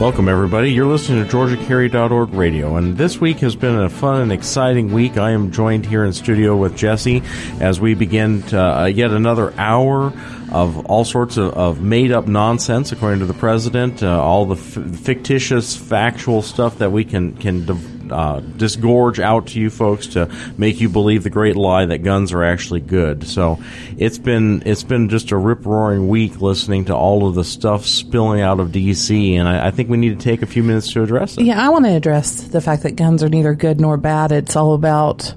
Welcome, everybody. You're listening to GeorgiaCarry.org radio, and this week has been a fun and exciting week. I am joined here in studio with Jesse as we begin to, uh, yet another hour of all sorts of, of made up nonsense, according to the president, uh, all the f- fictitious, factual stuff that we can can. Uh, disgorge out to you folks to make you believe the great lie that guns are actually good. So it's been it's been just a rip roaring week listening to all of the stuff spilling out of DC, and I, I think we need to take a few minutes to address it. Yeah, I want to address the fact that guns are neither good nor bad. It's all about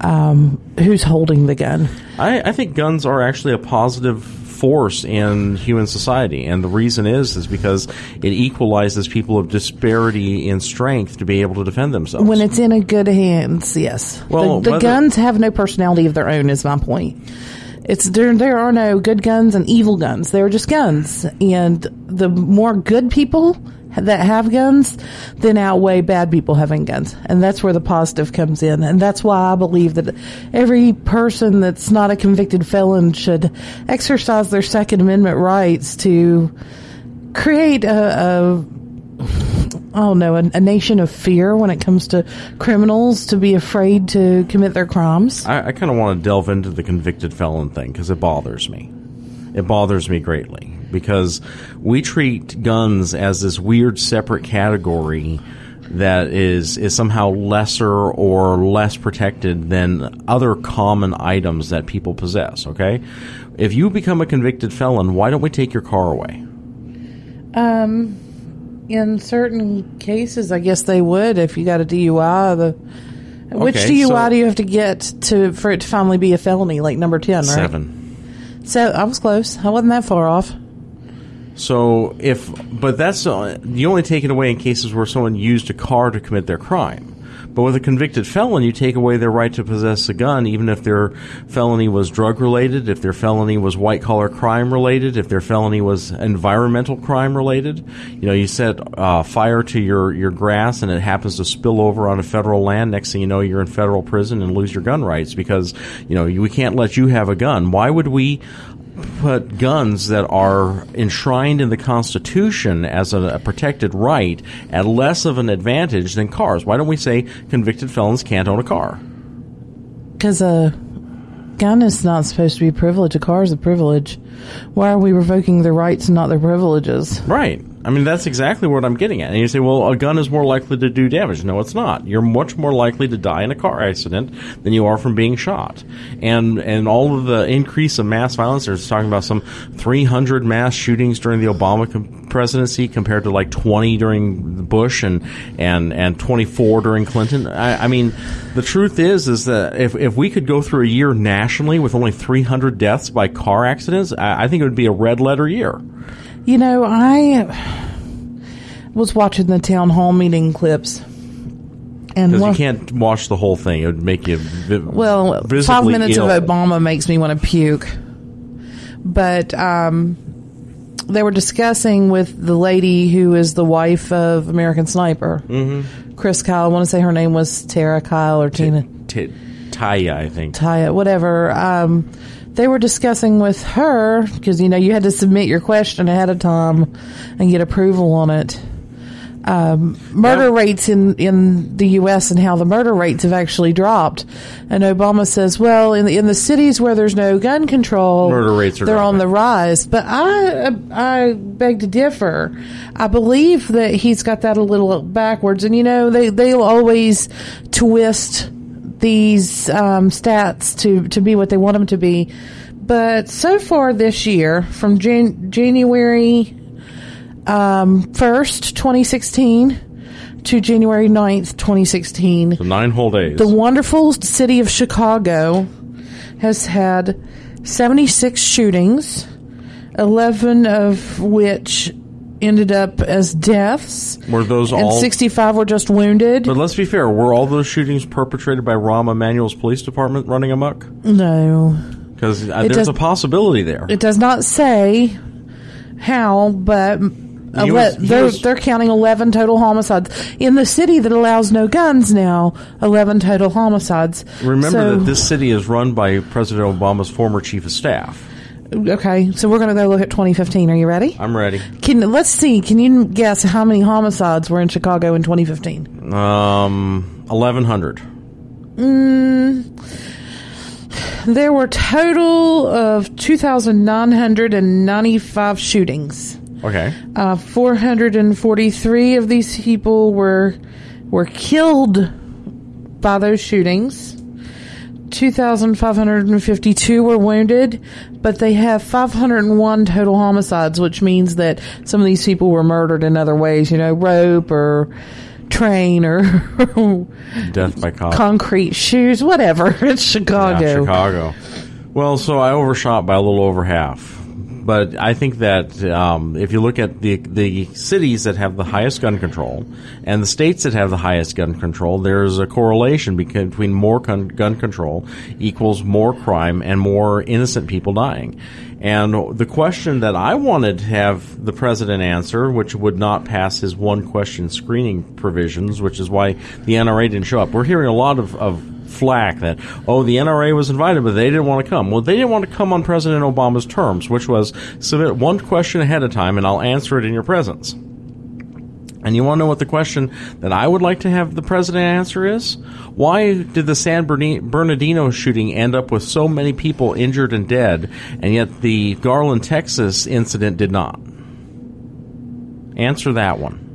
um, who's holding the gun. I, I think guns are actually a positive force in human society, and the reason is is because it equalizes people of disparity in strength to be able to defend themselves. When it's in a good hands, yes. Well, the, the guns have no personality of their own. Is my point. It's there. There are no good guns and evil guns. They're just guns, and the more good people that have guns, then outweigh bad people having guns, and that's where the positive comes in. And that's why I believe that every person that's not a convicted felon should exercise their Second Amendment rights to create a. a no, a, a nation of fear when it comes to criminals to be afraid to commit their crimes. I, I kind of want to delve into the convicted felon thing because it bothers me. It bothers me greatly because we treat guns as this weird separate category that is is somehow lesser or less protected than other common items that people possess. Okay, if you become a convicted felon, why don't we take your car away? Um, in certain cases, I guess they would if you got a DUI. The which Okay, DUI so- do you have to get to for it to finally be a felony, like number ten, right? Seven. So I was close. I wasn't that far off. So if, but that's uh, you only take it away in cases where someone used a car to commit their crime. But with a convicted felon, you take away their right to possess a gun, even if their felony was drug related, if their felony was white collar crime related, if their felony was environmental crime related. You know, you set uh, fire to your, your grass and it happens to spill over on a federal land. Next thing you know, you're in federal prison and lose your gun rights because, you know, we can't let you have a gun. Why would we put guns that are enshrined in the Constitution as a, a protected right at less of an advantage than cars. Why don't we say convicted felons can't own a car? Because a gun is not supposed to be a privilege. A car is a privilege. Why are we revoking their rights and not their privileges? Right. I mean, that's exactly what I'm getting at. And you say, well, a gun is more likely to do damage. No, it's not. You're much more likely to die in a car accident than you are from being shot. And and all of the increase of mass violence, there's talking about some 300 mass shootings during the Obama com- presidency compared to like 20 during Bush and and and 24 during Clinton. I, I mean, the truth is is that if if we could go through a year nationally with only 300 deaths by car accidents, I, I think it would be a red letter year. You know, I was watching the town hall meeting clips, and Because you can't watch the whole thing; it would make you vi- Well, five minutes ill. of Obama makes me want to puke. But um, they were discussing with the lady who is the wife of American Sniper, mm-hmm. Chris Kyle. I want to say her name was Tara Kyle or Tina T- Taya, I think. Taya, whatever. Um, they were discussing with her because you know you had to submit your question ahead of time and get approval on it. Um, murder Yeah. rates in in the U.S. and how the murder rates have actually dropped. And Obama says, well, in the, in the cities where there's no gun control, Murder rates are they're on the rise. But I I beg to differ. I believe that he's got that a little backwards. And you know they they'll always twist these um, stats to to be what they want them to be. But so far this year, from Jan- January um, 1st, 2016 to January 9th, 2016, So nine whole days. the wonderful city of Chicago has had 76 shootings, 11 of which ended up as deaths. Were those and all? 65 were just wounded. But let's be fair. Were all those shootings perpetrated by Rahm Emanuel's police department running amok? no. Because uh, there's does- a possibility there. It does not say how, but ele- was- they're, was- they're counting 11 total homicides. In the city that allows no guns now, 11 total homicides. Remember So- that this city is run by President Obama's former chief of staff. Okay, so we're going to go look at 2015. Are you ready? I'm ready. Can Let's see. Can you guess how many homicides were in Chicago in 2015? Um, 1100. There were total of 2,995 shootings. Okay. Uh, 443 of these people were were killed by those shootings. 2,552 were wounded, but they have 501 total homicides, which means that some of these people were murdered in other ways, you know, rope or train or Death by cop. concrete shoes, whatever. It's Chicago. Yeah, Chicago. Well, so I overshot by a little over half. But I think that um, if you look at the the cities that have the highest gun control and the states that have the highest gun control, there's a correlation between more gun, gun control equals more crime and more innocent people dying. And the question that I wanted to have the president answer, which would not pass his one question screening provisions, which is why the NRA didn't show up. We're hearing a lot of, of flack that oh the NRA was invited but they didn't want to come. Well, they didn't want to come on President Obama's terms, which was submit one question ahead of time and I'll answer it in your presence. And you want to know what the question that I would like to have the president answer is? Why did the San Bernardino shooting end up with so many people injured and dead, and yet the Garland, Texas incident did not? Answer that one.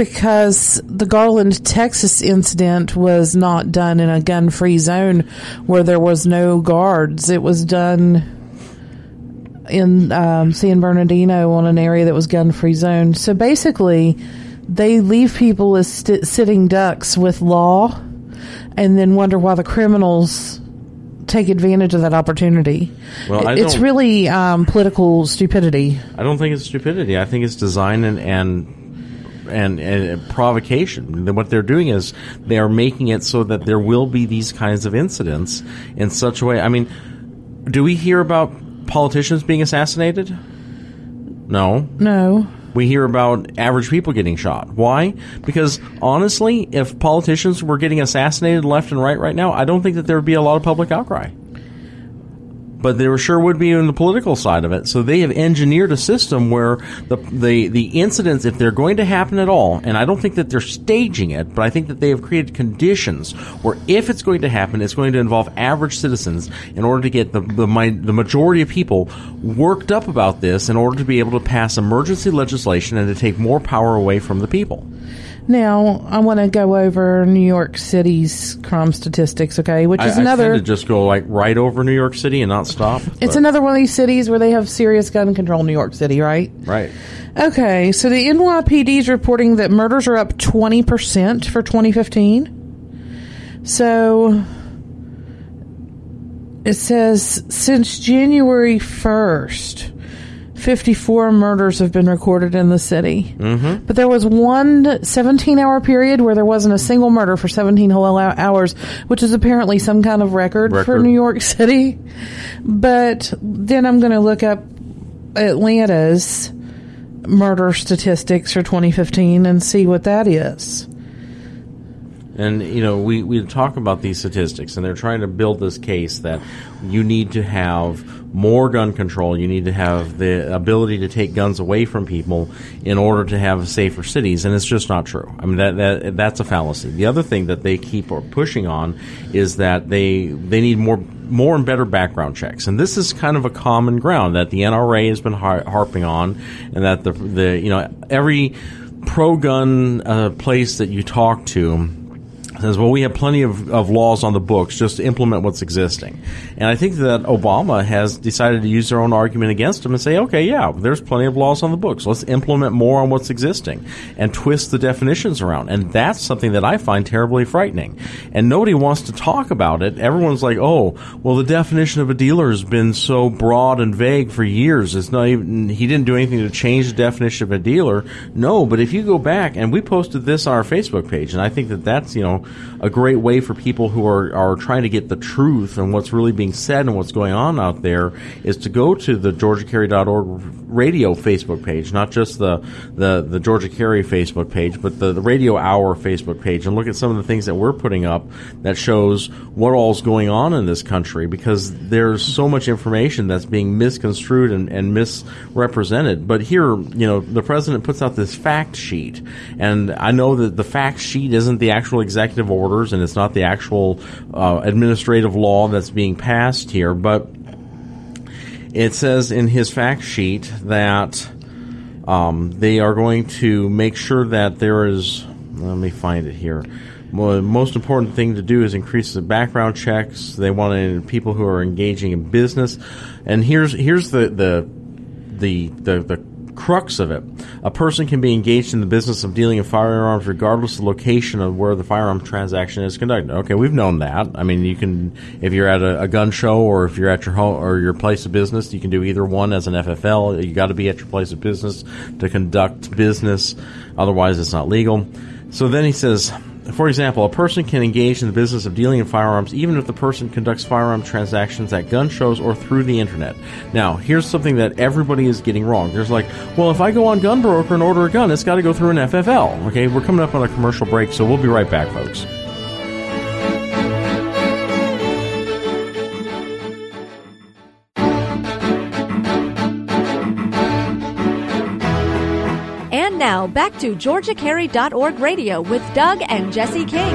Because the Garland, Texas incident was not done in a gun free zone where there was no guards. It was done in um, San Bernardino on an area that was gun free zone. So basically, they leave people as st- sitting ducks with law and then wonder why the criminals take advantage of that opportunity. Well, I it's really um, political stupidity. I don't think it's stupidity. I think it's design and and and, and provocation. What they're doing is they are making it so that there will be these kinds of incidents in such a way. I mean, do we hear about politicians being assassinated? No. No. We hear about average people getting shot. Why? Because honestly, if politicians were getting assassinated left and right right now, I don't think that there would be a lot of public outcry. But there sure would be in the political side of it. So they have engineered a system where the the the incidents, if they're going to happen at all, and I don't think that they're staging it, but I think that they have created conditions where if it's going to happen, it's going to involve average citizens in order to get the the, mi- the majority of people worked up about this in order to be able to pass emergency legislation and to take more power away from the people. Now, I want to go over New York City's crime statistics, okay? Which is I, I another. tend to just go like right over New York City and not stop. it's but- another one of these cities where they have serious gun control. New York City, right? right. Okay, so the NYPD is reporting that murders are up twenty percent for 2015. So it says since January 1st, 54 murders have been recorded in the city. Mm-hmm. But there was one 17 hour period where there wasn't a single murder for 17 whole hours, which is apparently some kind of record, for New York City. But then I'm going to look up Atlanta's murder statistics for 2015 and see what that is. And you know, we, we talk about these statistics, and they're trying to build this case that you need to have more gun control. You need to have the ability to take guns away from people in order to have safer cities, and it's just not true. I mean, that, that that's a fallacy. The other thing that they keep pushing on is that they they need more more and better background checks, and this is kind of a common ground that the NRA has been har- harping on, and that the the you know every pro gun uh, place that you talk to says, well, we have plenty of, of laws on the books just implement what's existing. And I think that Obama has decided to use their own argument against him and say, okay, yeah, there's plenty of laws on the books. Let's implement more on what's existing and twist the definitions around. And that's something that I find terribly frightening. And nobody wants to talk about it. Everyone's like, oh, well, the definition of a dealer has been so broad and vague for years. It's not even, he didn't do anything to change the definition of a dealer. No, but if you go back, and we posted this on our Facebook page, and I think that that's, you know, a great way for people who are, are trying to get the truth and what's really being said and what's going on out there is to go to the georgiacarry.org radio Facebook page, not just the, the, the Georgia Carry Facebook page, but the, the Radio Hour Facebook page and look at some of the things that we're putting up that shows what all's going on in this country because there's so much information that's being misconstrued and, and misrepresented. But here, you know, the president puts out this fact sheet and I know that the fact sheet isn't the actual executive order orders and it's not the actual uh, administrative law that's being passed here, but it says in his fact sheet that um, they are going to make sure that there is. Let me find it here. Well, the most important thing to do is increase the background checks. They want in people who are engaging in business, and here's here's the the the the, the crux of it. A person can be engaged in the business of dealing in firearms regardless of the location of where the firearm transaction is conducted. Okay, we've known that. I mean, you can, if you're at a, a gun show or if you're at your home or your place of business, you can do either one as an FFL. You got to be at your place of business to conduct business. Otherwise, it's not legal. So then he says, for example, a person can engage in the business of dealing in firearms even if the person conducts firearm transactions at gun shows or through the internet. Now, here's something that everybody is getting wrong. There's like, well, if I go on GunBroker and order a gun, it's got to go through an FFL. Okay, we're coming up on a commercial break, so we'll be right back, folks. Back to GeorgiaCarry.org radio with Doug and Jesse King.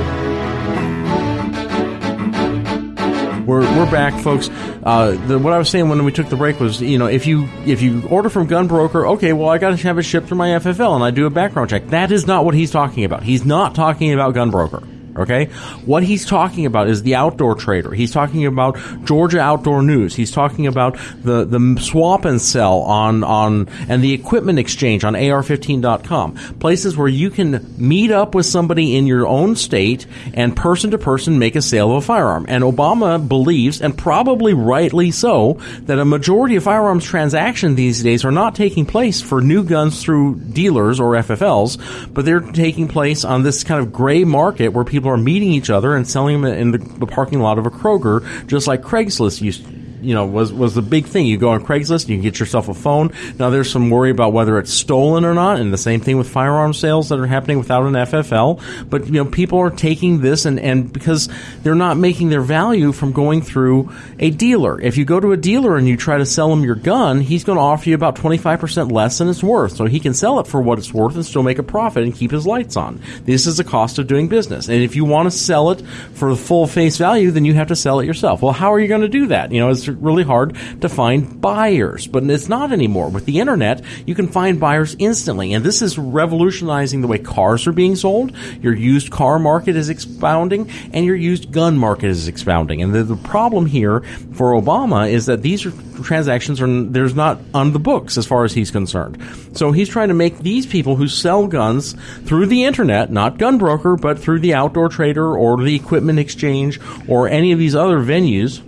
We're, we're back, folks. Uh, the, what I was saying when we took the break was, you know, if you if you order from GunBroker, okay, well, I got to have it shipped through my FFL, and I do a background check. That is not what he's talking about. He's not talking about GunBroker. Okay? What he's talking about is the outdoor trader. He's talking about Georgia Outdoor News. He's talking about the, the swap and sell on, on, and the equipment exchange on AR15.com. Places where you can meet up with somebody in your own state and person to person make a sale of a firearm. And Obama believes, and probably rightly so, that a majority of firearms transactions these days are not taking place for new guns through dealers or FFLs, but they're taking place on this kind of gray market where people people are meeting each other and selling them in the, the parking lot of a Kroger, just like Craigslist used you know was was the big thing. You go on Craigslist, you can get yourself a phone. Now there's some worry about whether it's stolen or not, and the same thing with firearm sales that are happening without an FFL. But you know people are taking this and and because they're not making their value from going through a dealer. If you go to a dealer and you try to sell him your gun, he's going to offer you about 25% less than it's worth. So he can sell it for what it's worth and still make a profit and keep his lights on. This is the cost of doing business. And if you want to sell it for the full face value, then you have to sell it yourself. Well, how are you going to do that? You know, it's really hard to find buyers, but it's not anymore. With the internet, you can find buyers instantly, and this is revolutionizing the way cars are being sold. Your used car market is expounding, and your used gun market is expounding. And the, the problem here for Obama is that these transactions are there's not on the books as far as he's concerned. So he's trying to make these people who sell guns through the internet, not GunBroker, but through the outdoor trader or the equipment exchange or any of these other venues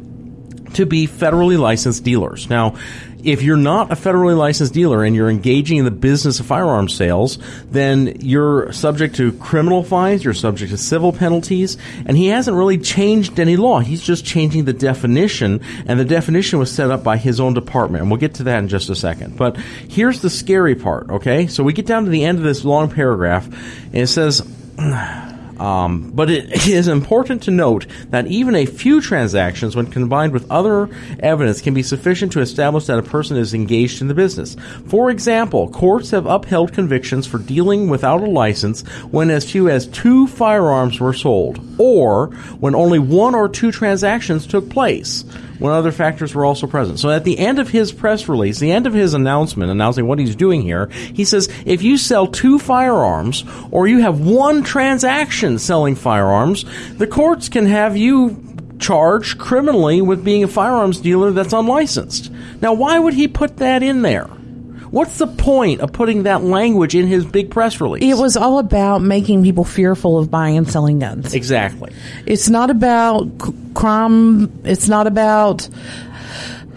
to be federally licensed dealers. Now, if you're not a federally licensed dealer and you're engaging in the business of firearms sales, then you're subject to criminal fines, you're subject to civil penalties, and he hasn't really changed any law. He's just changing the definition, and the definition was set up by his own department, and we'll get to that in just a second. But here's the scary part, okay? So we get down to the end of this long paragraph, and it says, Um, but it is important to note that even a few transactions, when combined with other evidence, can be sufficient to establish that a person is engaged in the business. For example, courts have upheld convictions for dealing without a license when as few as two firearms were sold, or when only one or two transactions took place. When other factors were also present. So at the end of his press release, the end of his announcement announcing what he's doing here, he says if you sell two firearms or you have one transaction selling firearms, the courts can have you charged criminally with being a firearms dealer that's unlicensed. Now, why would he put that in there? What's the point of putting that language in his big press release? It was all about making people fearful of buying and selling guns. exactly. It's not about c- crime. It's not about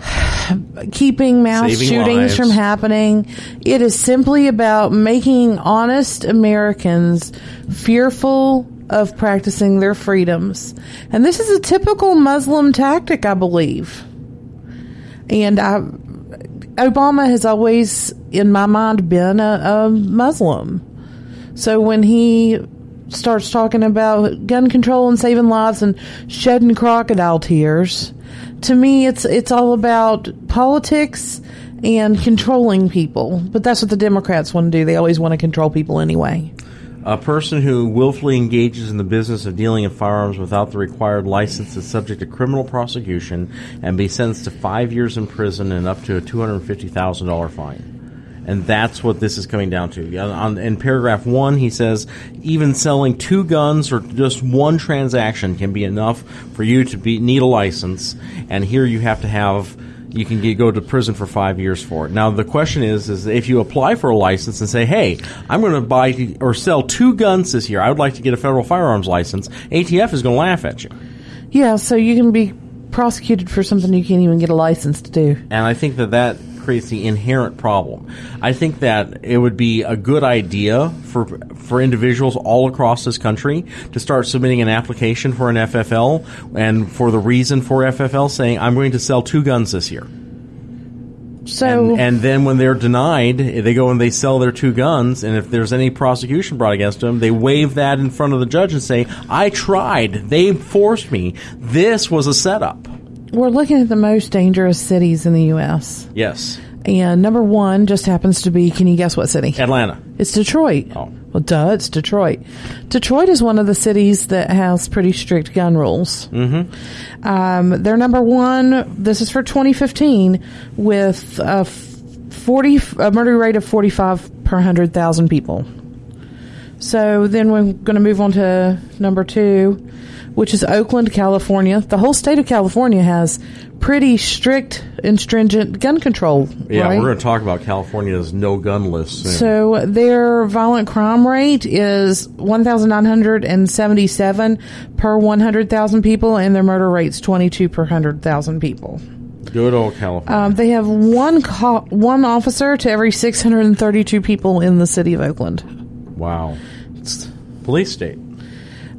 keeping mass Saving shootings lives. from happening. It is simply about making honest Americans fearful of practicing their freedoms. And this is a typical Muslim tactic, I believe. And I, Obama has always, in my mind, been a, a Muslim. So when he starts talking about gun control and saving lives and shedding crocodile tears, to me it's it's all about politics and controlling people. But that's what the Democrats want to do. They always want to control people anyway. A person who willfully engages in the business of dealing in firearms without the required license is subject to criminal prosecution and be sentenced to five years in prison and up to a $250,000 fine. And that's what this is coming down to. On, in paragraph one, he says even selling two guns or just one transaction can be enough for you to be need a license. And here you have to have you can get, go to prison for five years for it. Now the question is, is if you apply for a license and say, "Hey, I'm going to buy or sell two guns this year. I would like to get a federal firearms license." ATF is going to laugh at you, Yeah, so you can be prosecuted for something you can't even get a license to do. and I think that that creates the inherent problem. I think that it would be a good idea for for individuals all across this country to start submitting an application for an FFL, and for the reason for FFL saying, "I'm going to sell two guns this year." So and, and then when they're denied, they go and they sell their two guns, and if there's any prosecution brought against them, they wave that in front of the judge and say, "I tried. They forced me. This was a setup." We're looking at the most dangerous cities in the U.S. Yes, And number one just happens to be, can you guess what city? Atlanta. It's Detroit. Oh. Well, duh, it's Detroit. Detroit is one of the cities that has pretty strict gun rules. Mm-hmm. Um, they're number one. This is for 2015 with a f- 40 a murder rate of 45 per 100,000 people. So then we're going to move on to number two, which is Oakland, California. The whole state of California has pretty strict and stringent gun control. Yeah, right? we're going to talk about California's no gun list soon. So their violent crime rate is 1,977 per 100,000 people, and their murder rate's 22 per 100,000 people. Good old California. Um, they have one co- one officer to every 632 people in the city of Oakland. Wow. It's, Police state.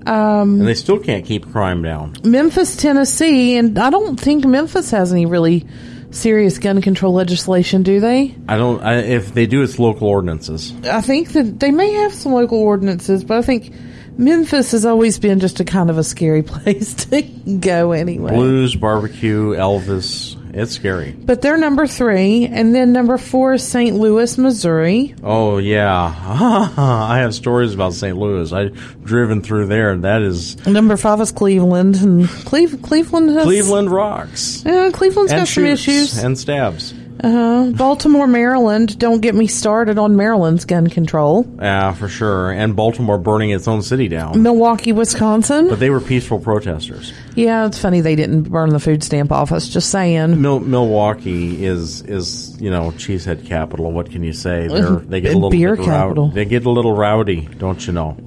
Um, and they still can't keep crime down. Memphis, Tennessee, and I don't think Memphis has any really serious gun control legislation, do they? I don't. I, if they do, it's local ordinances. I think that they may have some local ordinances, but I think Memphis has always been just a kind of a scary place to go anyway. Blues, barbecue, Elvis. It's scary. But they're number three, and then number four is St. Louis, Missouri. Oh yeah, I have stories about St. Louis. I've driven through there, and that is Number five is Cleveland, and Cleve- Cleveland has Cleveland rocks Yeah, Cleveland's and got some issues. and stabs. Uh, Baltimore, Maryland. Don't get me started on Maryland's gun control. Yeah, for sure. And Baltimore burning its own city down, Milwaukee, Wisconsin. but they were peaceful protesters. yeah, it's funny they didn't burn the food stamp office. Just saying. Mil- Milwaukee is is you know cheesehead capital. What can you say? They're, they get a little Beer capital. Rowdy. They get a little rowdy, don't you know?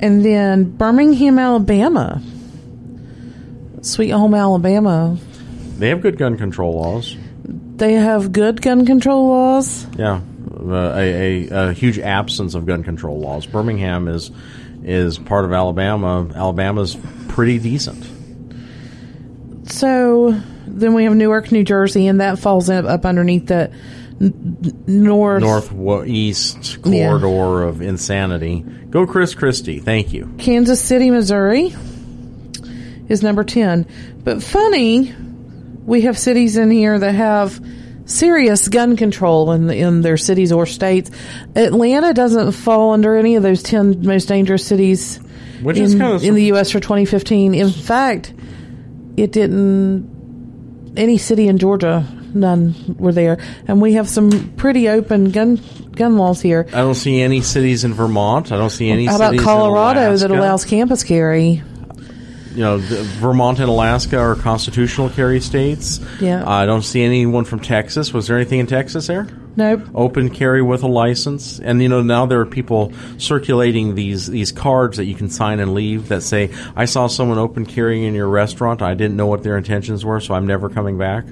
And then Birmingham, Alabama. Sweet Home, Alabama. They have good gun control laws. They have good gun control laws. Yeah, uh, a, a, a huge absence of gun control laws. Birmingham is is part of Alabama. Alabama's pretty decent. So then we have Newark, New Jersey, and that falls up, up underneath the n- north. Northeast Yeah. corridor of insanity. Go, Chris Christie. Thank you. Kansas City, Missouri is number 10. But funny, we have cities in here that have serious gun control in, in their cities or states. Atlanta doesn't fall under any of those 10 most dangerous cities Which in, is kind of in the U.S. for 2015. In fact, it didn't any city in Georgia, none were there, and we have some pretty open gun gun laws here. I don't see any cities in Vermont. I don't see any. How about cities in Colorado that allows campus carry? You know, the, Vermont and Alaska are constitutional carry states. Yeah. I don't see anyone from Texas. Was there anything in Texas there? Nope. Open carry with a license, and you know now there are people circulating these these cards that you can sign and leave that say, "I saw someone open carrying in your restaurant. I didn't know what their intentions were, so I'm never coming back."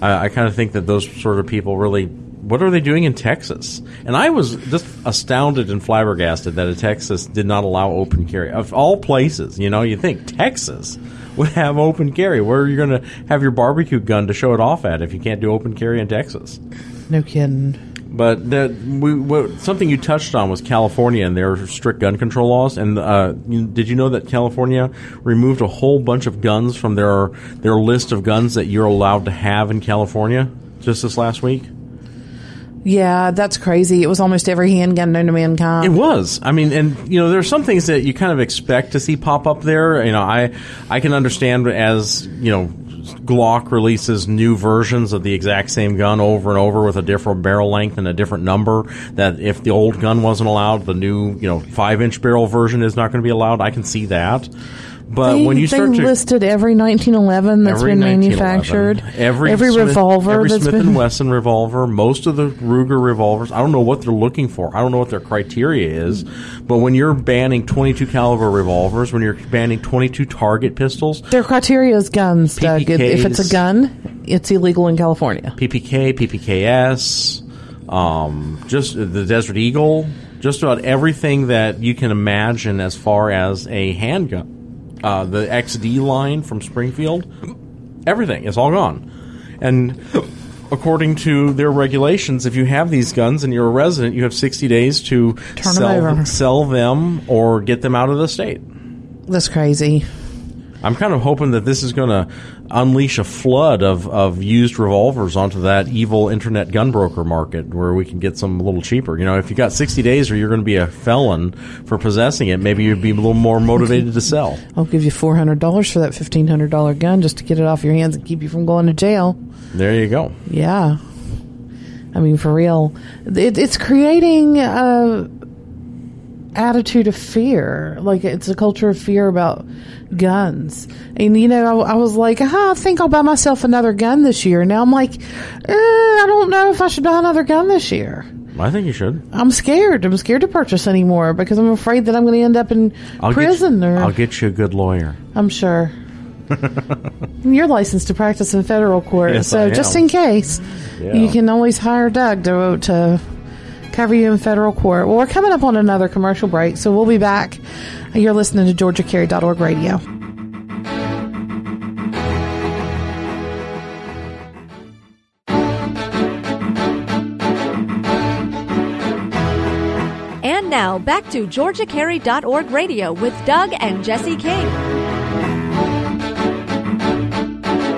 I, I kind of think that those sort of people really. What are they doing in Texas? And I was just astounded and flabbergasted that a Texas did not allow open carry. Of all places, you know, you think Texas would have open carry. Where are you going to have your barbecue gun to show it off at if you can't do open carry in Texas? No kidding. But that we what, something you touched on was California and their strict gun control laws. And uh, you, did you know that California removed a whole bunch of guns from their their list of guns that you're allowed to have in California just this last week? Yeah, that's crazy. It was almost every handgun known to mankind. It was. I mean, and you know, there's some things that you kind of expect to see pop up there. You know, I I can understand as you know. Glock releases new versions of the exact same gun over and over with a different barrel length and a different number. That if the old gun wasn't allowed, the new you know five inch barrel version is not going to be allowed. I can see that. But they, when you start to listed every 1911 that's Every been 1911, manufactured, every, Smith, revolver every that's Smith been and Wesson revolver, most of the Ruger revolvers. I don't know what they're looking for. I don't know what their criteria is. But when you're banning 22 caliber revolvers, when you're banning 22 target pistols, their criteria is guns. Doug. If- If it's a gun, it's illegal in California. PPK, PPKS, um, just the Desert Eagle, just about everything that you can imagine as far as a handgun. Uh, the XD line from Springfield, everything is all gone. And according to their regulations, if you have these guns and you're a resident, you have 60 days to Turn 'em sell, over. sell them or get them out of the state. That's crazy. I'm kind of hoping that this is going to unleash a flood of, of used revolvers onto that evil internet gun broker market where we can get some a little cheaper. You know, if you got 60 days or you're going to be a felon for possessing it, maybe you'd be a little more motivated to sell. I'll give you four hundred dollars for that fifteen hundred dollar gun just to get it off your hands and keep you from going to jail. There you go. Yeah, I mean for real, it, it's creating a attitude of fear. Like it's a culture of fear about guns. And you know, I, I was like, ah, I think I'll buy myself another gun this year. Now I'm like, eh, I don't know if I should buy another gun this year. I think you should. I'm scared. I'm scared to purchase anymore because I'm afraid that I'm going to end up in I'll prison. Get, or I'll get you a good lawyer. I'm sure. You're licensed to practice in federal court, Yes, so just in case, Yeah. you can always hire Doug to to cover you in federal court. Well, we're coming up on another commercial break, so we'll be back. You're listening to GeorgiaCarry.org radio. And now back to GeorgiaCarry.org radio with Doug and Jesse King.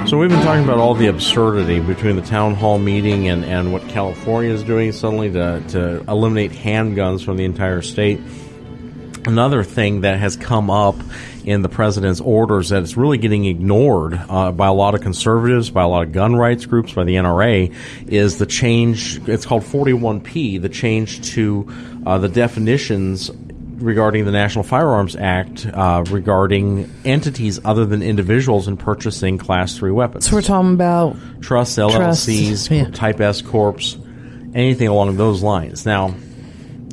So we've been talking about all the absurdity between the town hall meeting and, and what California is doing suddenly to, to eliminate handguns from the entire state. Another thing that has come up in the president's orders that is really getting ignored uh, by a lot of conservatives, by a lot of gun rights groups, by the NRA, is the change. It's called 41P, the change to uh, the definitions regarding the National Firearms Act uh, regarding entities other than individuals in purchasing Class 3 weapons. So we're talking about Trusts, LLCs, Trusts, yeah. Type S Corps, anything along those lines. Now,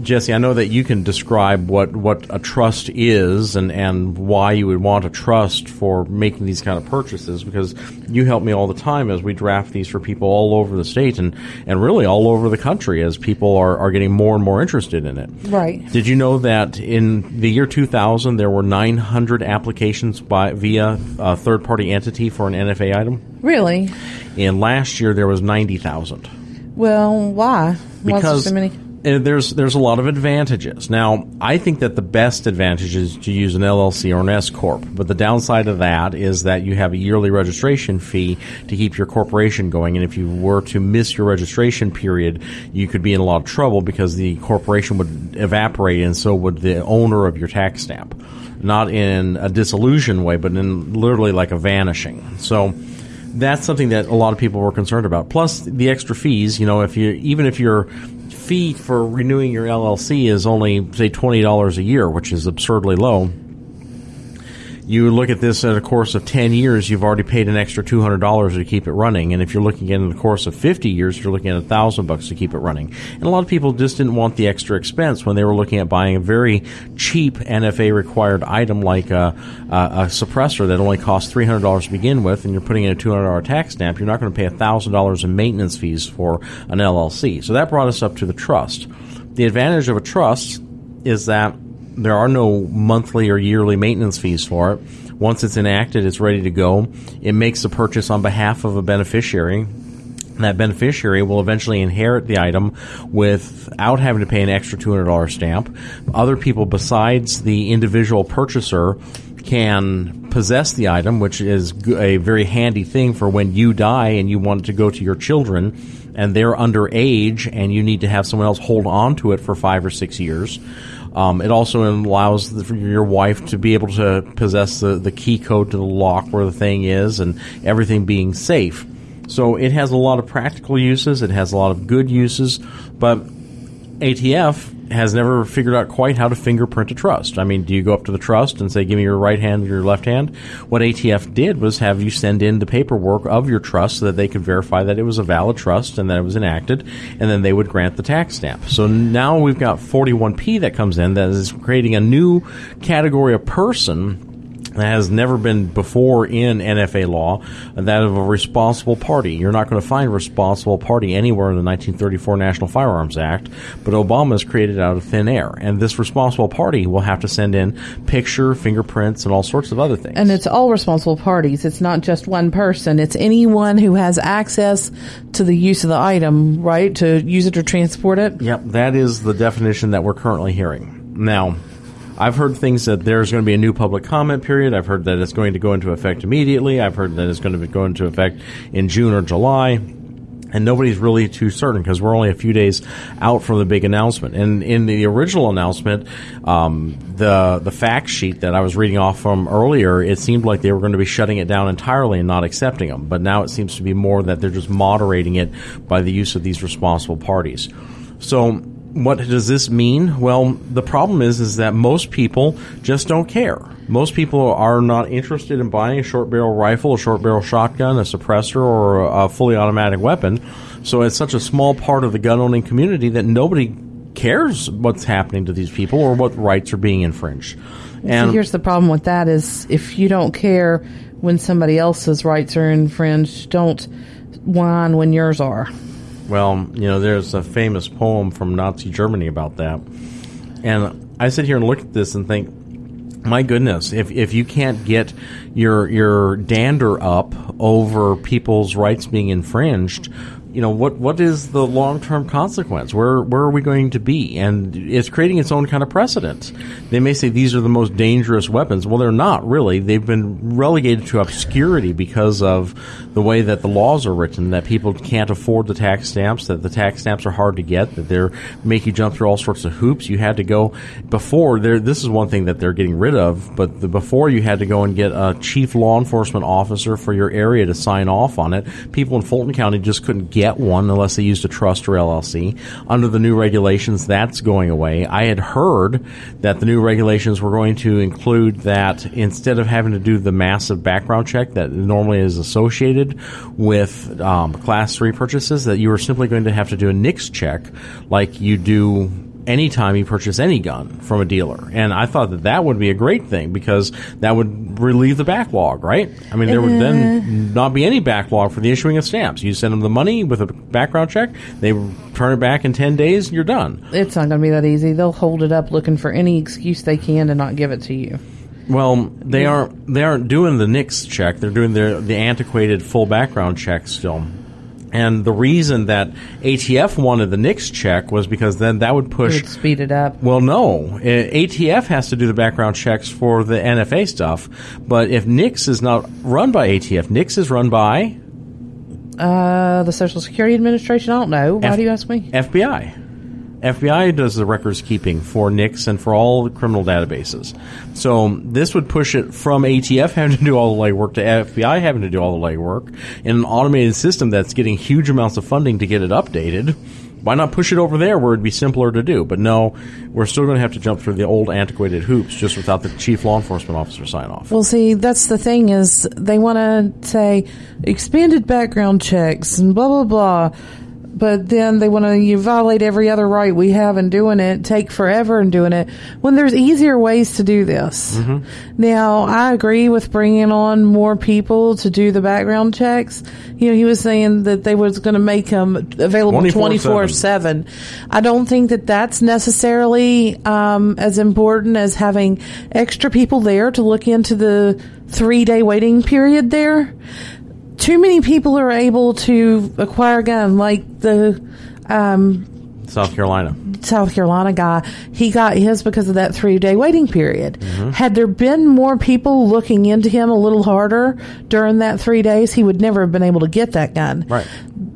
Jesse, I know that you can describe what, what a trust is and, and why you would want a trust for making these kind of purchases because you help me all the time as we draft these for people all over the state and, and really all over the country as people are, are getting more and more interested in it. right. Did you know that in the year 2000 there were 900 applications by via a third party entity for an NFA item? Really? And last year there was 90,000 Well, why? Why because so many? There's there's a lot of advantages. Now, I think that the best advantage is to use an LLC or an S corp, but the downside of that is that you have a yearly registration fee to keep your corporation going, and if you were to miss your registration period, you could be in a lot of trouble because the corporation would evaporate, and so would the owner of your tax stamp. Not in a disillusion way, but in literally like a vanishing. So that's something that a lot of people were concerned about. Plus the extra fees. You know, if you even if your fee for renewing your LLC is only say twenty dollars a year, which is absurdly low you look at this in a course of 10 years, you've already paid an extra $200 to keep it running. And if you're looking at in the course of 50 years, you're looking at a thousand bucks to keep it running. And a lot of people just didn't want the extra expense when they were looking at buying a very cheap NFA required item like a, a, a suppressor that only costs $300 to begin with, and you're putting in a $200 tax stamp. You're not going to pay $1,000 in maintenance fees for an LLC. So that brought us up to the trust. The advantage of a trust is that there are no monthly or yearly maintenance fees for it. Once it's enacted, it's ready to go. It makes the purchase on behalf of a beneficiary. That beneficiary will eventually inherit the item without having to pay an extra $200 stamp. Other people besides the individual purchaser can possess the item, which is a very handy thing for when you die and you want it to go to your children and they're underage and you need to have someone else hold on to it for five or six years. Um, it also allows the, your wife to be able to possess the, the key code to the lock where the thing is and everything being safe. So it has a lot of practical uses. It has a lot of good uses, but ATF has never figured out quite how to fingerprint a trust. I mean, do you go up to the trust and say, give me your right hand and your left hand? What ATF did was have you send in the paperwork of your trust so that they could verify that it was a valid trust and that it was enacted, and then they would grant the tax stamp. So now we've got 41P that comes in that is creating a new category of person that has never been before in NFA law, that of a responsible party. You're not going to find responsible party anywhere in the 1934 National Firearms Act, but Obama has created out of thin air. And this responsible party will have to send in picture, fingerprints, and all sorts of other things. And it's all responsible parties. It's not just one person. It's anyone who has access to the use of the item, right? To use it or transport it. Yep, that is the definition that we're currently hearing. Now, I've heard things that there's going to be a new public comment period. I've heard that it's going to go into effect immediately. I've heard that it's going to go into effect in June or July. And nobody's really too certain because we're only a few days out from the big announcement. And in the original announcement, um, the the fact sheet that I was reading off from earlier, it seemed like they were going to be shutting it down entirely and not accepting them. But now it seems to be more that they're just moderating it by the use of these responsible parties. So what does this mean? Well, the problem is is that most people just don't care. Most people are not interested in buying a short barrel rifle, a short barrel shotgun, a suppressor, or a fully automatic weapon. So it's such a small part of the gun owning community that nobody cares what's happening to these people or what rights are being infringed. And so here's the problem with that is if you don't care when somebody else's rights are infringed, don't whine when yours are. Well, you know, there's a famous poem from Nazi Germany about that. And I sit here and look at this and think, my goodness, if, if you can't get your your dander up over people's rights being infringed, you know what what is the long term consequence? Where where are we going to be? And it's creating its own kind of precedent. They may say these are the most dangerous weapons. Well, they're not really. They've been relegated to obscurity because of the way that the laws are written. That people can't afford the tax stamps. That the tax stamps are hard to get. That they're make you jump through all sorts of hoops. You had to go before. There, this is one thing that they're getting rid of. But the, before you had to go and get a chief law enforcement officer for your area to sign off on it. People in Fulton County just couldn't get get one unless they used a trust or LLC. Under the new regulations, that's going away. I had heard that the new regulations were going to include that instead of having to do the massive background check that normally is associated with um, class three purchases, that you were simply going to have to do a NICS check like you do anytime you purchase any gun from a dealer. And I thought that that would be a great thing because that would relieve the backlog, right? I mean, there would then uh. not be any backlog for the issuing of stamps. You send them the money with a background check, they turn it back in 10 days, and you're done. It's not going to be that easy. They'll hold it up looking for any excuse they can to not give it to you. Well, they yeah. aren't they aren't doing the NICS check. They're doing the the antiquated full background check still. And the reason that ATF wanted the NICS check was because then that would push. It would speed it up. Well, no. ATF has to do the background checks for the NFA stuff. But if NICS is not run by ATF, NICS is run by. Uh, the Social Security Administration? I don't know. Why F- do you ask me? FBI. FBI does the records keeping for NICS and for all the criminal databases. So this would push it from ATF having to do all the legwork to FBI having to do all the legwork in an automated system that's getting huge amounts of funding to get it updated. Why not push it over there where it'd be simpler to do? But no, we're still going to have to jump through the old antiquated hoops just without the chief law enforcement officer sign off. Well, see, that's the thing is they want to say expanded background checks and blah blah blah, but then they want to you violate every other right we have in doing it, take forever in doing it when there's easier ways to do this. Now, I agree with bringing on more people to do the background checks. You know, he was saying that they was going to make them available 24 24/7. seven. I don't think that that's necessarily um, as important as having extra people there to look into the three day waiting period there. Too many people are able to acquire a gun, like the um, South Carolina. South Carolina guy, he got his because of that three day waiting period. Mm-hmm. Had there been more people looking into him a little harder during that three days, he would never have been able to get that gun. Right.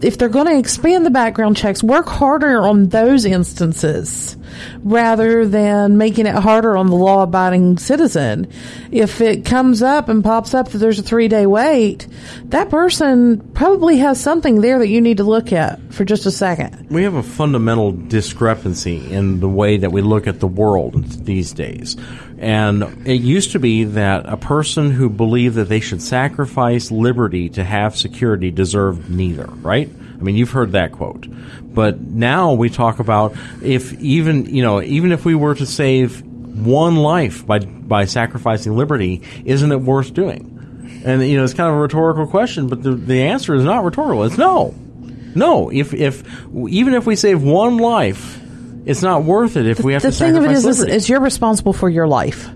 If they're going to expand the background checks, work harder on those instances rather than making it harder on the law abiding citizen. If it comes up and pops up that there's a three day wait, that person probably has something there that you need to look at for just a second. We have a fundamental discrepancy in the way that we look at the world these days. And it used to be that a person who believed that they should sacrifice liberty to have security deserved neither, right? I mean, you've heard that quote. But now we talk about if even, you know, even if we were to save one life by by sacrificing liberty, isn't it worth doing? And you know, it's kind of a rhetorical question, but the the answer is not rhetorical. It's no. No, if if even if we save one life, it's not worth it if we have the to thing of it sacrifice is, is, you're responsible for your life.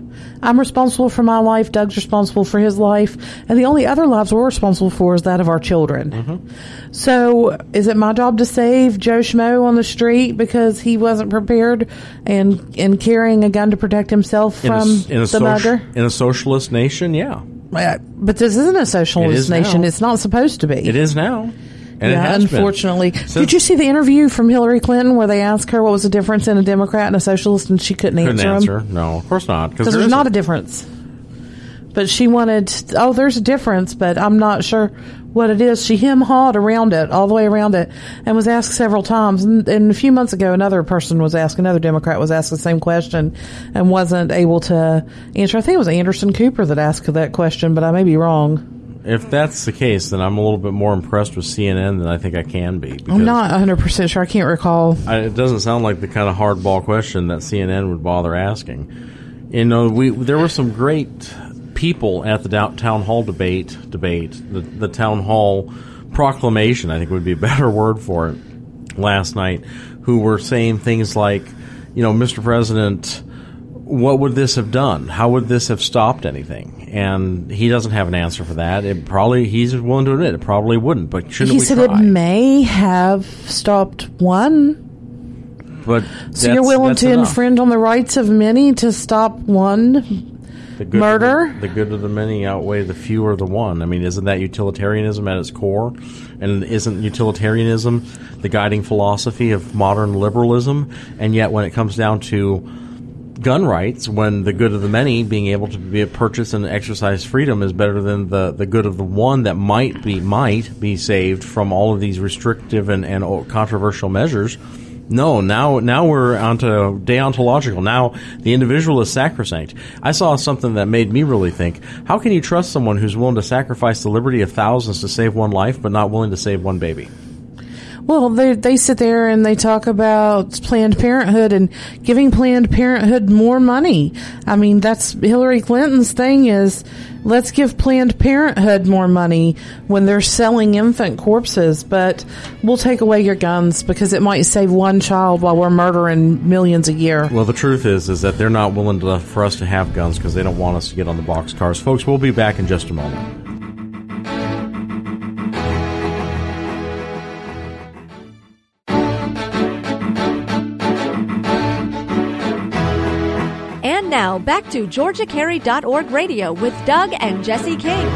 I'm responsible for my life. Doug's responsible for his life, and the only other lives we're responsible for is that of our children. Mm-hmm. So, is it my job to save Joe Schmo on the street because he wasn't prepared and and carrying a gun to protect himself in from a the soci- mugger? in a socialist nation, yeah, But this isn't a socialist is nation. now. It's not supposed to be. it is now. And yeah, unfortunately. Did you see the interview from Hillary Clinton where they asked her what was the difference in a Democrat and a socialist, and she couldn't, Couldn't answer answer. No, of course not. because there's not a difference. But she wanted, oh, there's a difference, but I'm not sure what it is. She hem hawed around it, all the way around it, and was asked several times. And, and a few months ago, another person was asked, another Democrat was asked the same question and wasn't able to answer. I think it was Anderson Cooper that asked that question, but I may be wrong. If that's the case, then I'm a little bit more impressed with CNN than I think I can be. I'm not 100% sure. I can't recall. I, it doesn't sound like the kind of hardball question that CNN would bother asking. You know, we there were some great people at the town hall debate. Debate the, the town hall proclamation. I think would be a better word for it. Last night, who were saying things like, you know, Mr. President, what would this have done? How would this have stopped anything? And he doesn't have an answer for that. It probably he's willing to admit it probably wouldn't. But shouldn't He we said try? it may have stopped one. But So you're willing to enough. infringe on the rights of many to stop one? The good Murder? The, the good of the many outweigh the few or the one. I mean, isn't that utilitarianism at its core? And isn't utilitarianism the guiding philosophy of modern liberalism? And yet, when it comes down to gun rights, when the good of the many being able to be purchase and exercise freedom is better than the, the good of the one that might be might be saved from all of these restrictive and, and controversial measures. No, now now we're onto deontological. Now the individual is sacrosanct. I saw something that made me really think: How can you trust someone who's willing to sacrifice the liberty of thousands to save one life, but not willing to save one baby? Well, they they sit there and they talk about Planned Parenthood and giving Planned Parenthood more money. I mean, that's Hillary Clinton's thing is let's give Planned Parenthood more money when they're selling infant corpses, but we'll take away your guns because it might save one child while we're murdering millions a year. Well, the truth is, is that they're not willing to, for us to have guns because they don't want us to get on the box cars. Folks, we'll be back in just a moment. Back to GeorgiaCarry.org radio with Doug and Jesse King.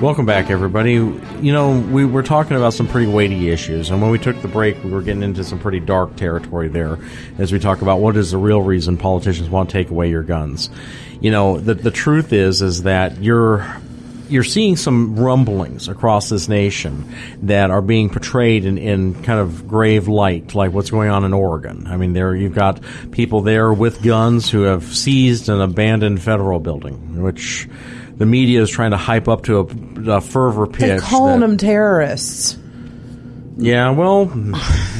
Welcome back, everybody. You know, we were talking about some pretty weighty issues, and when we took the break, we were getting into some pretty dark territory there as we talk about what is the real reason politicians want to take away your guns. You know, the the truth is is that you're you're seeing some rumblings across this nation that are being portrayed in, in kind of grave light, like what's going on in Oregon. I mean, there you've got people there with guns who have seized an abandoned federal building, which the media is trying to hype up to a, a fervor pitch. They're calling that- them terrorists. Yeah, well,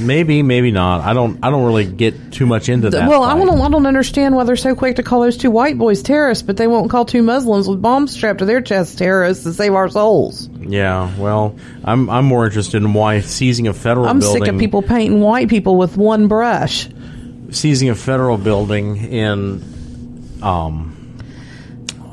maybe, maybe not. I don't. I don't really get too much into that. well, I fight. don't, I don't understand why they're so quick to call those two white boys terrorists, but they won't call two Muslims with bombs strapped to their chests terrorists to save our souls. Yeah, well, I'm I'm more interested in why seizing a federal I'm building. sick of people painting white people with one brush. seizing a federal building in um,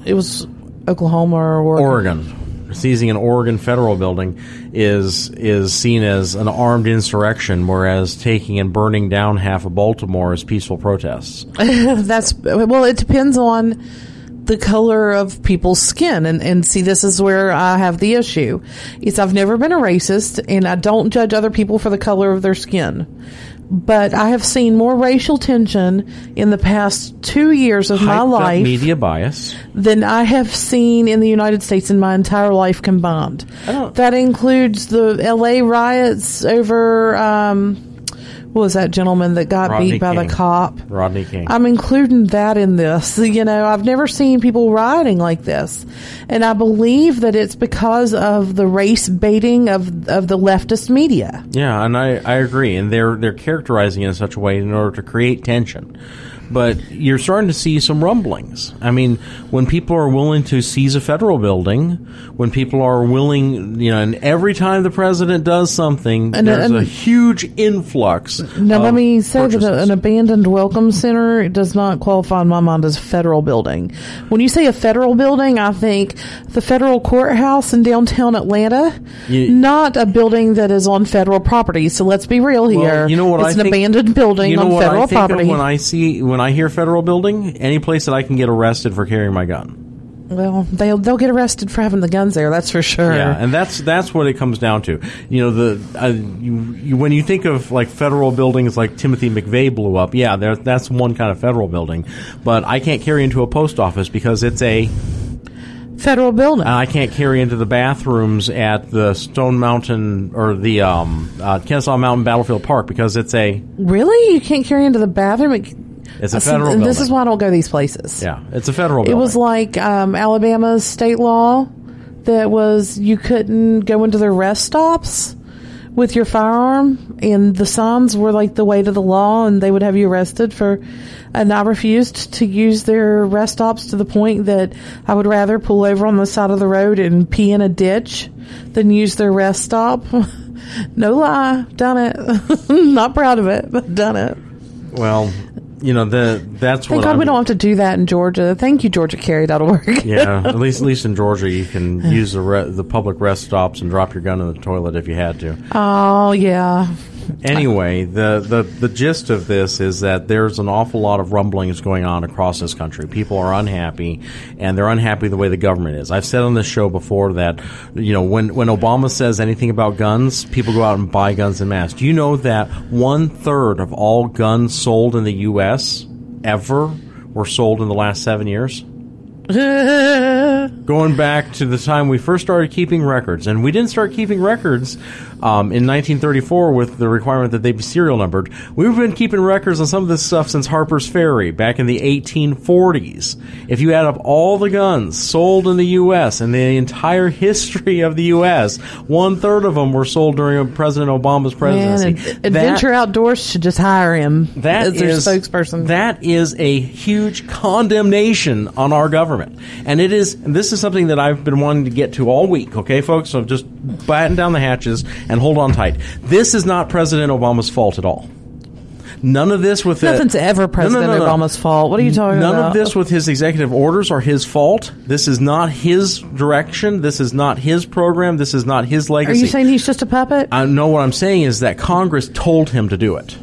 It was Oklahoma or Oregon. Oregon. Seizing an Oregon federal building is is seen as an armed insurrection, whereas taking and burning down half of Baltimore is peaceful protests. That's well, it depends on the color of people's skin, and and see, this is where I have the issue. Is I've never been a racist, and I don't judge other people for the color of their skin. But I have seen more racial tension in the past two years of my Hyped up life media bias. than I have seen in the United States in my entire life combined. That includes the L.A. riots over, um, what was that gentleman that got Rodney beat by King. the cop? Rodney King. I'm including that in this. You know, I've never seen people rioting like this. And I believe that it's because of the race baiting of, of the leftist media. Yeah, and I, I agree. And they're they're characterizing it in such a way in order to create tension. But you're starting to see some rumblings. I mean, when people are willing to seize a federal building, when people are willing, you know, and every time the president does something, And- uh, there's and- a huge influx. Now, let me say that an abandoned welcome center does not qualify in my mind as a federal building. When you say a federal building, I think the federal courthouse in downtown Atlanta, You- not a building that is on federal property. So let's be real here. Well, you know what It's I an think- abandoned building you know on federal I think of property. when I see when I hear federal building, any place that I can get arrested for carrying my gun. well, they'll they'll get arrested for having the guns there. That's for sure. Yeah, and that's that's what it comes down to. You know, the uh, you, you, when you think of like federal buildings, like Timothy McVeigh blew up. Yeah, there, that's one kind of federal building, but I can't carry into a post office because it's a. Federal building. I can't carry into the bathrooms at the Stone Mountain or the um, uh, Kennesaw Mountain Battlefield Park because it's a really, you can't carry into the bathroom. It, it's a federal. and building. this is why I don't go these places. Yeah, it's a federal. It was like um, Alabama's state law that was you couldn't go into the rest stops with your firearm, and the signs were like the way to the law, and they would have you arrested for. And I refused to use their rest stops to the point that I would rather pull over on the side of the road and pee in a ditch than use their rest stop. no lie, done it. Not proud of it, but done it. well, you know the that's Thank what God I'm, we don't have to do that in Georgia. Thank you, GeorgiaCarry.org. Yeah, at least at least in Georgia, you can use the re- the public rest stops and drop your gun in the toilet if you had to. Oh yeah. Anyway, the, the the gist of this is that there's an awful lot of rumblings going on across this country. People are unhappy, and they're unhappy the way the government is. I've said on this show before that you know when when Obama says anything about guns, people go out and buy guns en masse. Do you know that one third of all guns sold in the U.S. ever were sold in the last seven years? going back to the time we first started keeping records, and we didn't start keeping records um, in 1934 with the requirement that they be serial numbered. We've been keeping records on some of this stuff since Harper's Ferry back in the 1840s. If you add up all the guns sold in the U.S. and the entire history of the U.S., one third of them were sold during President Obama's presidency. Ad- Adventure Outdoors should just hire him That as their is- spokesperson. That is a huge condemnation on our government, and it is. And this is something that I've been wanting to get to all week. Okay, folks. So just batten down the hatches and hold on tight. This is not President Obama's fault at all. None of this with the- Nothing's ever No, no, President no, no. Obama's fault. What are you talking None about? of this with his executive orders are his fault. This is not his direction. This is not his program. This is not his legacy. Are you saying he's just a puppet? I know what I'm saying is that Congress told him to do it.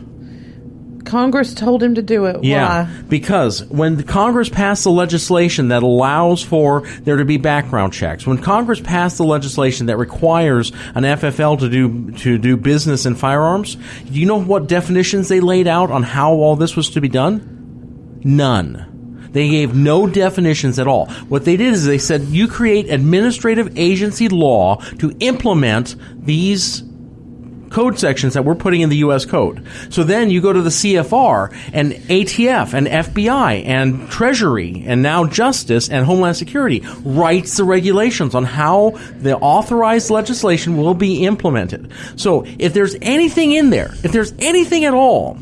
Congress told him to do it. Yeah, Why? because when Congress passed the legislation that allows for there to be background checks, when Congress passed the legislation that requires an FFL to do to do business in firearms, do you know what definitions they laid out on how all this was to be done? None. They gave no definitions at all. What they did is they said you create administrative agency law to implement these code sections that we're putting in the U.S. code. So then you go to the CFR and ATF and FBI and Treasury and now Justice and Homeland Security writes the regulations on how the authorized legislation will be implemented. So if there's anything in there, if there's anything at all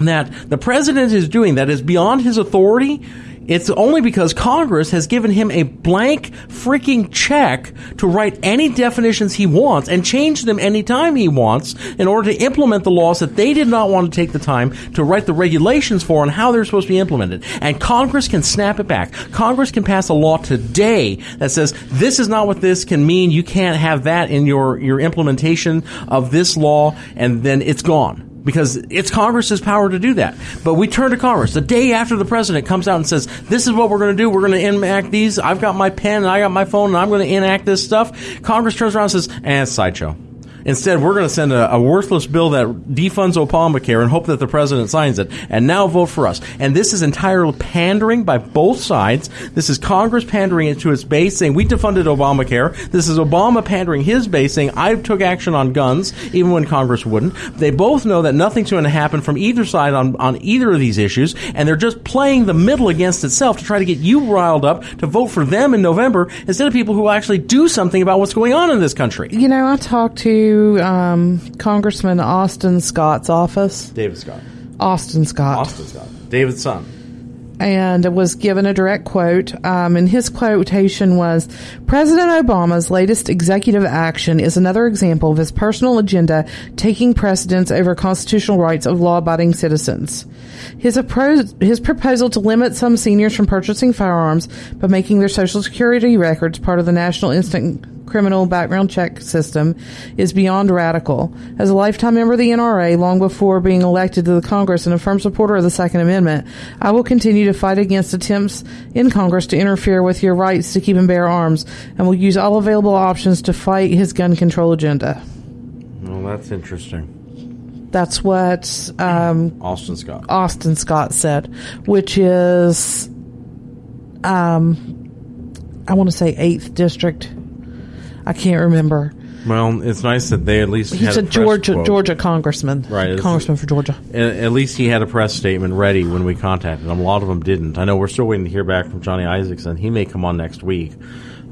that the president is doing that is beyond his authority, it's only because Congress has given him a blank freaking check to write any definitions he wants and change them anytime he wants in order to implement the laws that they did not want to take the time to write the regulations for and how they're supposed to be implemented. And Congress can snap it back. Congress can pass a law today that says this is not what this can mean. You can't have that in your, your implementation of this law and then it's gone because it's Congress's power to do that. But we turn to Congress the day after the president comes out and says, "This is what we're going to do. We're going to enact these. I've got my pen and I got my phone and I'm going to enact this stuff." Congress turns around and says, "And eh, sideshow." Instead, we're going to send a, a, worthless bill that defunds Obamacare and hope that the president signs it. And now vote for us. And this is entirely pandering by both sides. This is Congress pandering to its base, saying we defunded Obamacare. This is Obama pandering his base, saying I took action on guns, even when Congress wouldn't. They both know that nothing's going to happen from either side on, on either of these issues, and they're just playing the middle against itself to try to get you riled up to vote for them in November instead of people who actually do something about what's going on in this country. You know, I talked to um, Congressman Austin Scott's office. David Scott. Austin Scott. Austin Scott. David's son. And was given a direct quote. Um, and his quotation was President Obama's latest executive action is another example of his personal agenda taking precedence over constitutional rights of law abiding citizens. His, appro- his proposal to limit some seniors from purchasing firearms by making their Social Security records part of the National Instant criminal background check system is beyond radical. As a lifetime member of the NRA, long before being elected to the Congress and a firm supporter of the Second Amendment, I will continue to fight against attempts in Congress to interfere with your rights to keep and bear arms, and will use all available options to fight his gun control agenda. Well, that's interesting. That's what um, Austin Scott. Austin Scott said, which is, um, I want to say eighth district I can't remember. Well, it's nice that they at least he's a, a Georgia quote. Georgia congressman, right? Congressman for Georgia. At least he had a press statement ready when we contacted him. A lot of them didn't. I know we're still waiting to hear back from Johnny Isakson. He may come on next week.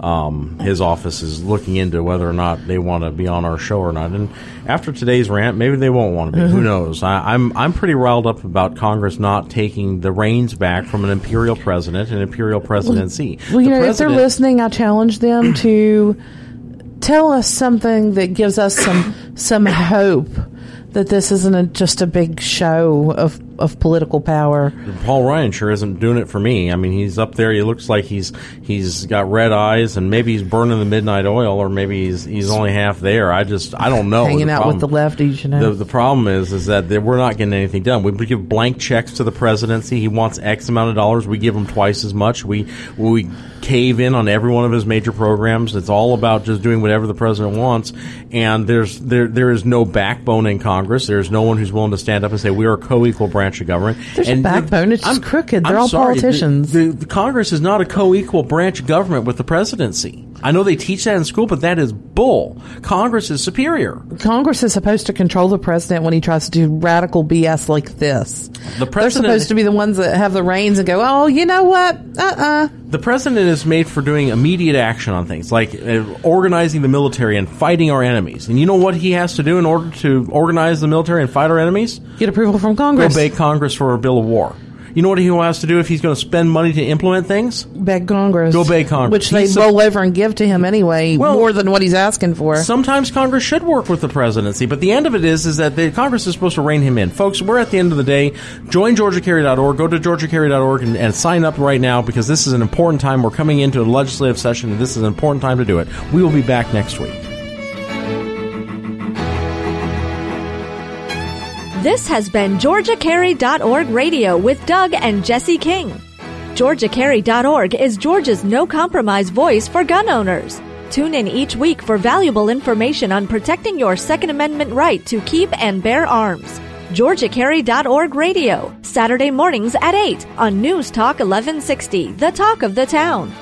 Um, his office is looking into whether or not they want to be on our show or not. And after today's rant, maybe they won't want to be. Mm-hmm. Who knows? I, I'm I'm pretty riled up about Congress not taking the reins back from an imperial president and imperial presidency. Well, you the know, if they're listening, I challenge them to tell us something that gives us some some hope that this isn't a, just a big show of of political power. Paul Ryan sure isn't doing it for me. I mean, he's up there. He looks like he's he's got red eyes, and maybe he's burning the midnight oil, or maybe he's he's only half there. I just I don't know. Hanging out problem, with the lefties, you know. The, the problem is is that we're not getting anything done. We give blank checks to the presidency. He wants X amount of dollars. We give him twice as much. We we cave in on every one of his major programs. It's all about just doing whatever the president wants, and there's there there is no backbone in Congress. There's no one who's willing to stand up and say we are a co-equal branch branch of government. There's and a backbone. It's just crooked. They're I'm all sorry, politicians. The, the, the, Congress is not a co-equal branch of government with the presidency. I know they teach that in school, but that is bull. Congress is superior. Congress is supposed to control the president when he tries to do radical BS like this. The president, They're supposed to be the ones that have the reins and go, oh, you know what? Uh-uh. The president is made for doing immediate action on things, like uh, organizing the military and fighting our enemies. And you know what he has to do in order to organize the military and fight our enemies? Get approval from Congress. Go beg Congress for a bill of war. You know what he has to do if he's going to spend money to implement things? Beg Congress. Go beg Congress. Which they he's roll over and give to him anyway, well, more than what he's asking for. Sometimes Congress should work with the presidency, but the end of it is is that the Congress is supposed to rein him in. Folks, we're at the end of the day. Join GeorgiaCarry.org. Go to GeorgiaCarry.org and, and sign up right now because this is an important time. We're coming into a legislative session, and this is an important time to do it. We will be back next week. This has been GeorgiaCarry.org Radio with Doug and Jesse King. GeorgiaCarry.org is Georgia's no compromise voice for gun owners. Tune in each week for valuable information on protecting your Second Amendment right to keep and bear arms. GeorgiaCarry.org Radio, Saturday mornings at 8 on News Talk 1160, the talk of the town.